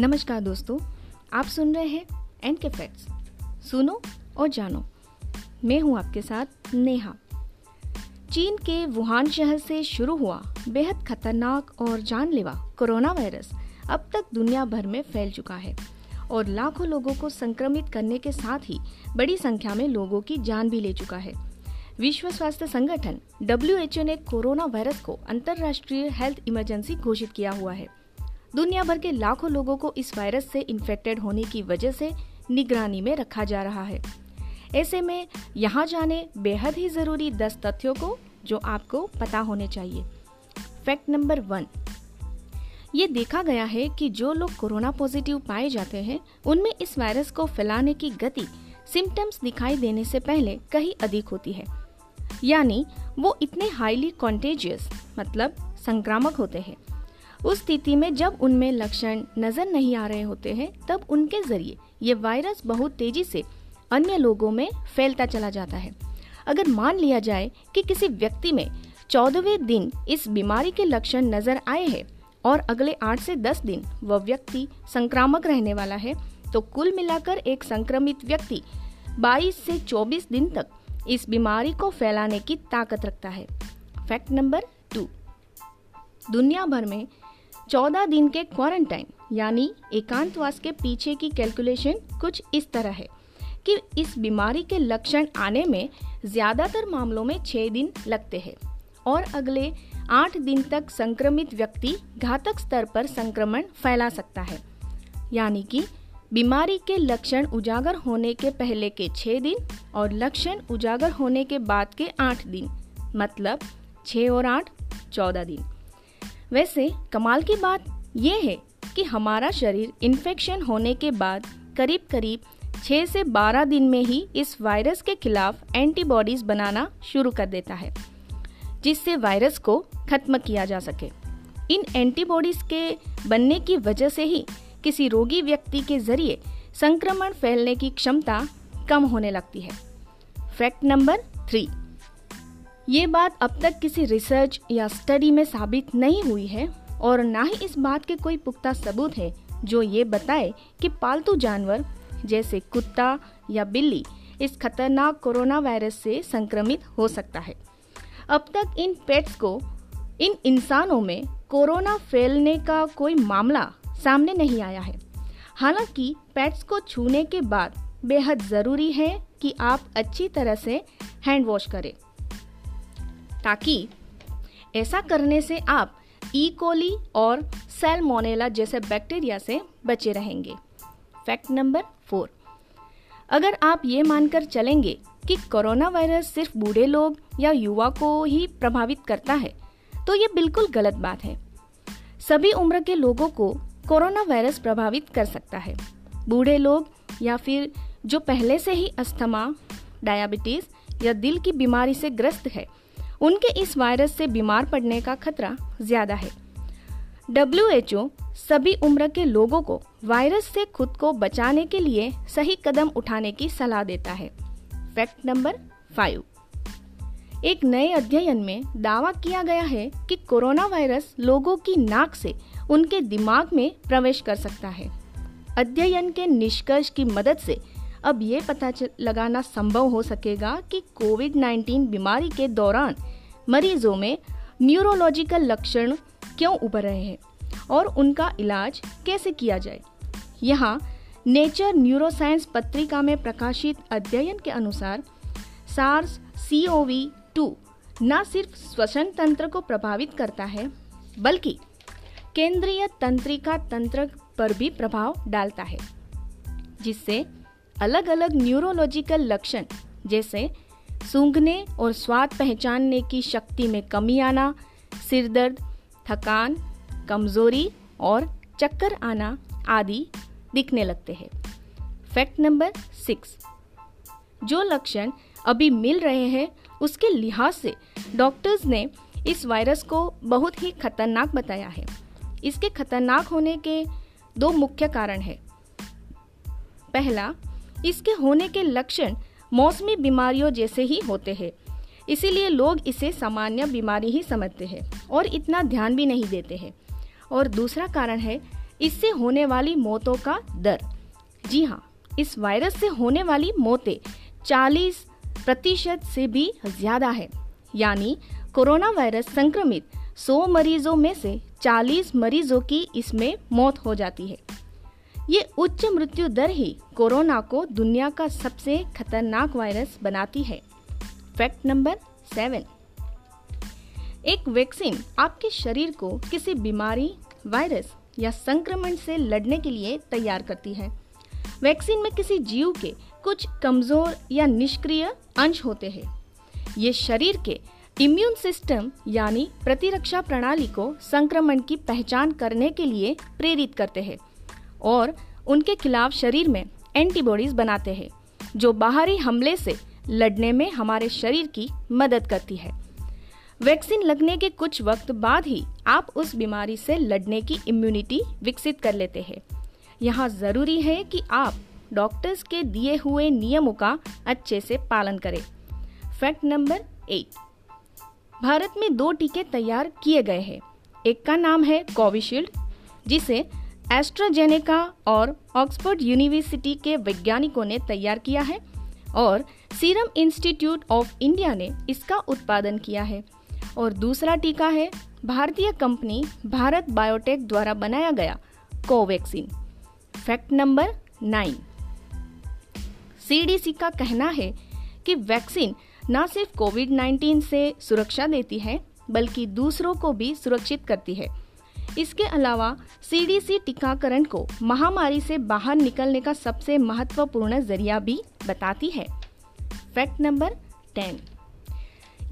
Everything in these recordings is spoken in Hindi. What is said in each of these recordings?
नमस्कार दोस्तों, आप सुन रहे हैं एंड के फैक्ट्स सुनो और जानो। मैं हूँ आपके साथ नेहा। चीन के वुहान शहर से शुरू हुआ बेहद खतरनाक और जानलेवा कोरोना वायरस अब तक दुनिया भर में फैल चुका है और लाखों लोगों को संक्रमित करने के साथ ही बड़ी संख्या में लोगों की जान भी ले चुका है। विश्व स्वास्थ्य संगठन डब्ल्यूएचओ ने कोरोना वायरस को अंतर्राष्ट्रीय हेल्थ इमरजेंसी घोषित किया हुआ है। दुनिया भर के लाखों लोगों को इस वायरस से इन्फेक्टेड होने की वजह से निगरानी में रखा जा रहा है। ऐसे में यहाँ जाने बेहद ही ज़रूरी दस तथ्यों को जो आपको पता होने चाहिए। फैक्ट नंबर वन ये देखा गया है कि जो लोग कोरोना पॉजिटिव पाए जाते हैं, उनमें इस वायरस को फैलाने की गति सिम्टम्स दिखाई देने से पहले कहीं अधिक होती है। यानी वो इतने हाईली कॉन्टेजियस मतलब संक्रामक होते हैं। उस स्थिति में जब उनमें लक्षण नज़र नहीं आ रहे होते हैं, तब उनके ज़रिए ये वायरस बहुत तेज़ी से अन्य लोगों में फैलता चला जाता है। अगर मान लिया जाए कि किसी व्यक्ति में चौदहवें दिन इस बीमारी के लक्षण नज़र आए हैं और अगले आठ से दस दिन वह व्यक्ति संक्रामक रहने वाला है तो कुल मिलाकर एक संक्रमित व्यक्ति 22 से 24 दिन तक इस बीमारी को फैलाने की ताकत रखता है। Fact number two. दुनिया भर में चौदह दिन के क्वारंटाइन यानी एकांतवास के पीछे की कैलकुलेशन कुछ इस तरह है कि इस बीमारी के लक्षण आने में ज़्यादातर मामलों में छह दिन लगते हैं और अगले आठ दिन तक संक्रमित व्यक्ति घातक स्तर पर संक्रमण फैला सकता है। यानी कि बीमारी के लक्षण उजागर होने के पहले के छह दिन और लक्षण उजागर होने के बाद के आठ दिन मतलब छह और आठ, चौदह दिन। वैसे, कमाल की बात यह है कि हमारा शरीर इन्फेक्शन होने के बाद करीब करीब 6 से 12 दिन में ही इस वायरस के खिलाफ एंटीबॉडीज बनाना शुरू कर देता है, जिससे वायरस को खत्म किया जा सके। इन एंटीबॉडीज के बनने की वजह से ही किसी रोगी व्यक्ति के ज़रिए संक्रमण फैलने की क्षमता कम होने लगती है। फैक्ट नंबर थ्री ये बात अब तक किसी रिसर्च या स्टडी में साबित नहीं हुई है और ना ही इस बात के कोई पुख्ता सबूत है जो ये बताए कि पालतू जानवर, जैसे कुत्ता या बिल्ली, इस खतरनाक कोरोना वायरस से संक्रमित हो सकता है। अब तक इन पेट्स को, इन इंसानों में कोरोना फैलने का कोई मामला सामने नहीं आया है। हालाँकि पेट्स को छूने के बाद बेहद ज़रूरी है कि आप अच्छी तरह से हैंड वॉश करें। ताकि ऐसा करने से आप ई e. और सेलमोनेला जैसे बैक्टीरिया से बचे रहेंगे। फैक्ट नंबर फोर अगर आप ये मानकर चलेंगे कि कोरोना वायरस सिर्फ़ बूढ़े लोग या युवा को ही प्रभावित करता है तो ये बिल्कुल गलत बात है। सभी उम्र के लोगों को कोरोना वायरस प्रभावित कर सकता है। बूढ़े लोग या फिर जो पहले से ही अस्थमा डायबिटीज़ या दिल की बीमारी से ग्रस्त है उनके इस वायरस से बीमार पड़ने का खतरा ज़्यादा है। डब्ल्यूएचओ सभी उम्र के लोगों को वायरस से खुद को बचाने के लिए सही कदम उठाने की सलाह देता है। फैक्ट नंबर फाइव एक नए अध्ययन में दावा किया गया है कि कोरोना वायरस लोगों की नाक से उनके दिमाग में प्रवेश कर सकता है। अध्ययन के निष्कर्ष की मदद से अब ये पता लगाना संभव हो सकेगा कि कोविड 19 बीमारी के दौरान मरीजों में न्यूरोलॉजिकल लक्षण क्यों उभर रहे हैं और उनका इलाज कैसे किया जाए। यहाँ नेचर न्यूरोसाइंस पत्रिका में प्रकाशित अध्ययन के अनुसार SARS C O V two न सिर्फ़ श्वसन तंत्र को प्रभावित करता है, बल्कि केंद्रीय तंत्रिका तंत्र पर भी प्रभाव डालता है, जिससे अलग अलग न्यूरोलॉजिकल लक्षण, जैसे सूंघने और स्वाद पहचानने की शक्ति में कमी आना, सिर दर्द, थकान, कमज़ोरी और चक्कर आना आदि दिखने लगते हैं। फैक्ट नंबर सिक्स, जो लक्षण अभी मिल रहे हैं, उसके लिहाज से डॉक्टर्स ने इस वायरस को बहुत ही खतरनाक बताया है। इसके खतरनाक होने के दो मुख्य कारण हैं। पहला इसके होने के लक्षण मौसमी बीमारियों जैसे ही होते हैं। इसीलिए लोग इसे सामान्य बीमारी ही समझते हैं और इतना ध्यान भी नहीं देते हैं। और दूसरा कारण है, इससे होने वाली मौतों का दर। जी हाँ इस वायरस से होने वाली मौतें 40 प्रतिशत से भी ज़्यादा है। यानी कोरोना वायरस संक्रमित 100 मरीजों में से 40 मरीजों की इसमें मौत हो जाती है। ये उच्च मृत्यु दर ही कोरोना को दुनिया का सबसे खतरनाक वायरस बनाती है। Fact number seven. एक वैक्सीन आपके शरीर को किसी बीमारी, वायरस या संक्रमण से लड़ने के लिए तैयार करती है। वैक्सीन में किसी जीव के कुछ कमज़ोर या निष्क्रिय अंश होते हैं। ये शरीर के इम्यून सिस्टम यानी प्रतिरक्षा प्रणाली को संक्रमण की पहचान करने के लिए प्रेरित करते हैं। और उनके खिलाफ शरीर में एंटीबॉडीज बनाते हैं, जो बाहरी हमले से लड़ने में हमारे शरीर की मदद करती है। वैक्सीन लगने के कुछ वक्त बाद ही आप उस बीमारी से लड़ने की इम्यूनिटी विकसित कर लेते हैं। यहाँ ज़रूरी है कि आप डॉक्टर्स के दिए हुए नियमों का अच्छे से पालन करें। फैक्ट नंबर एट भारत में दो टीके तैयार किए गए हैं। एक का नाम है कोविशील्ड जिसे एस्ट्राजेनेका और ऑक्सफोर्ड यूनिवर्सिटी के वैज्ञानिकों ने तैयार किया है और सीरम इंस्टीट्यूट ऑफ़ इंडिया ने इसका उत्पादन किया है। और दूसरा टीका है, भारतीय कंपनी भारत बायोटेक द्वारा बनाया गया Covaxin. Fact number nine. CDC का कहना है कि वैक्सीन न सिर्फ़ कोविड 19 से सुरक्षा देती है, बल्कि दूसरों को भी सुरक्षित करती है। इसके अलावा सीडीसी टीकाकरण को महामारी से बाहर निकलने का सबसे महत्वपूर्ण ज़रिया भी बताती है। फैक्ट नंबर टेन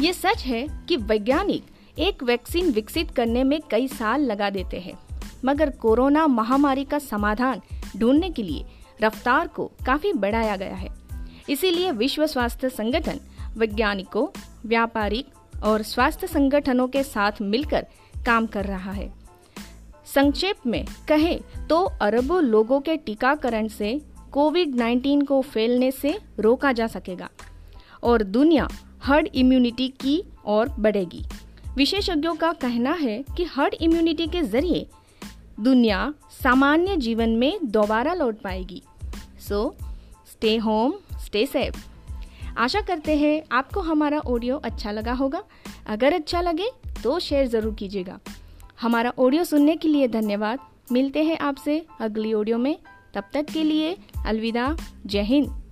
ये सच है कि वैज्ञानिक एक वैक्सीन विकसित करने में कई साल लगा देते हैं, मगर कोरोना महामारी का समाधान ढूँढने के लिए रफ्तार को काफ़ी बढ़ाया गया है। इसीलिए विश्व स्वास्थ्य संगठन, वैज्ञानिकों व्यापारिक और स्वास्थ्य संगठनों के साथ मिलकर काम कर रहा है। संक्षेप में कहें तो अरबों लोगों के टीकाकरण से कोविड 19 को फैलने से रोका जा सकेगा और दुनिया हर्ड इम्यूनिटी की ओर बढ़ेगी। विशेषज्ञों का कहना है कि हर्ड इम्यूनिटी के ज़रिए दुनिया सामान्य जीवन में दोबारा लौट पाएगी। So stay home stay safe आशा करते हैं आपको हमारा ऑडियो अच्छा लगा होगा। अगर अच्छा लगे तो शेयर ज़रूर कीजिएगा। हमारा ऑडियो सुनने के लिए धन्यवाद। मिलते हैं आपसे अगली ऑडियो में। तब तक के लिए अलविदा। जय हिंद।